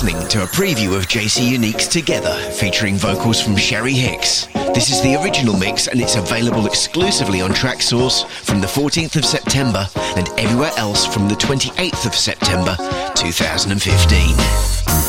listening to a preview of JC Unique's Together, featuring vocals from Sheree Hicks. This is the original mix, and it's available exclusively on Traxsource from the 14th of September and everywhere else from the 28th of September 2015.